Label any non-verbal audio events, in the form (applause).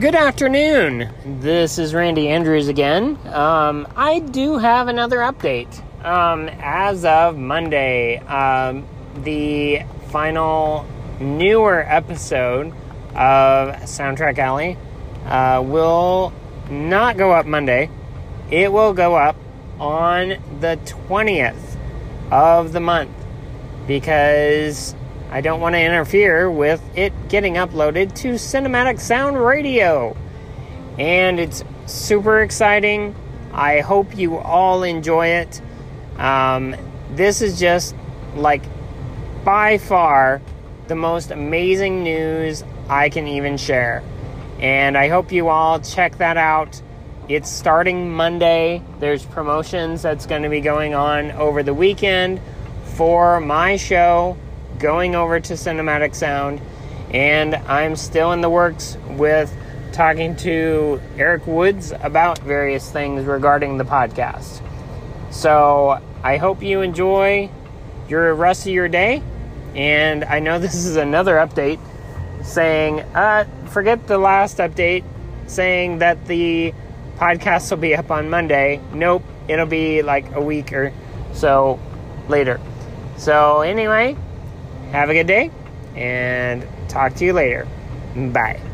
Good afternoon. This is Randy Andrews again. Um, I do have another update. Um, as of Monday, um, the final newer episode of Soundtrack Alley uh, will not go up Monday. It will go up on the 20th of the month because I don't want to interfere with it getting uploaded to Cinematic Sound Radio. And it's super exciting. I hope you all enjoy it. Um, this is just like by far the most amazing news I can even share. And I hope you all check that out. It's starting Monday. There's promotions that's going to be going on over the weekend for my show going over to Cinematic Sound, and I'm still in the works with talking to Eric Woods about various things regarding the podcast. So I hope you enjoy your rest of your day. And I know (laughs) this is another update saying, uh, forget the last update saying that the podcast will be up on Monday. Nope, it'll be like a week or so later. So, anyway, have a good day and talk to you later. Bye.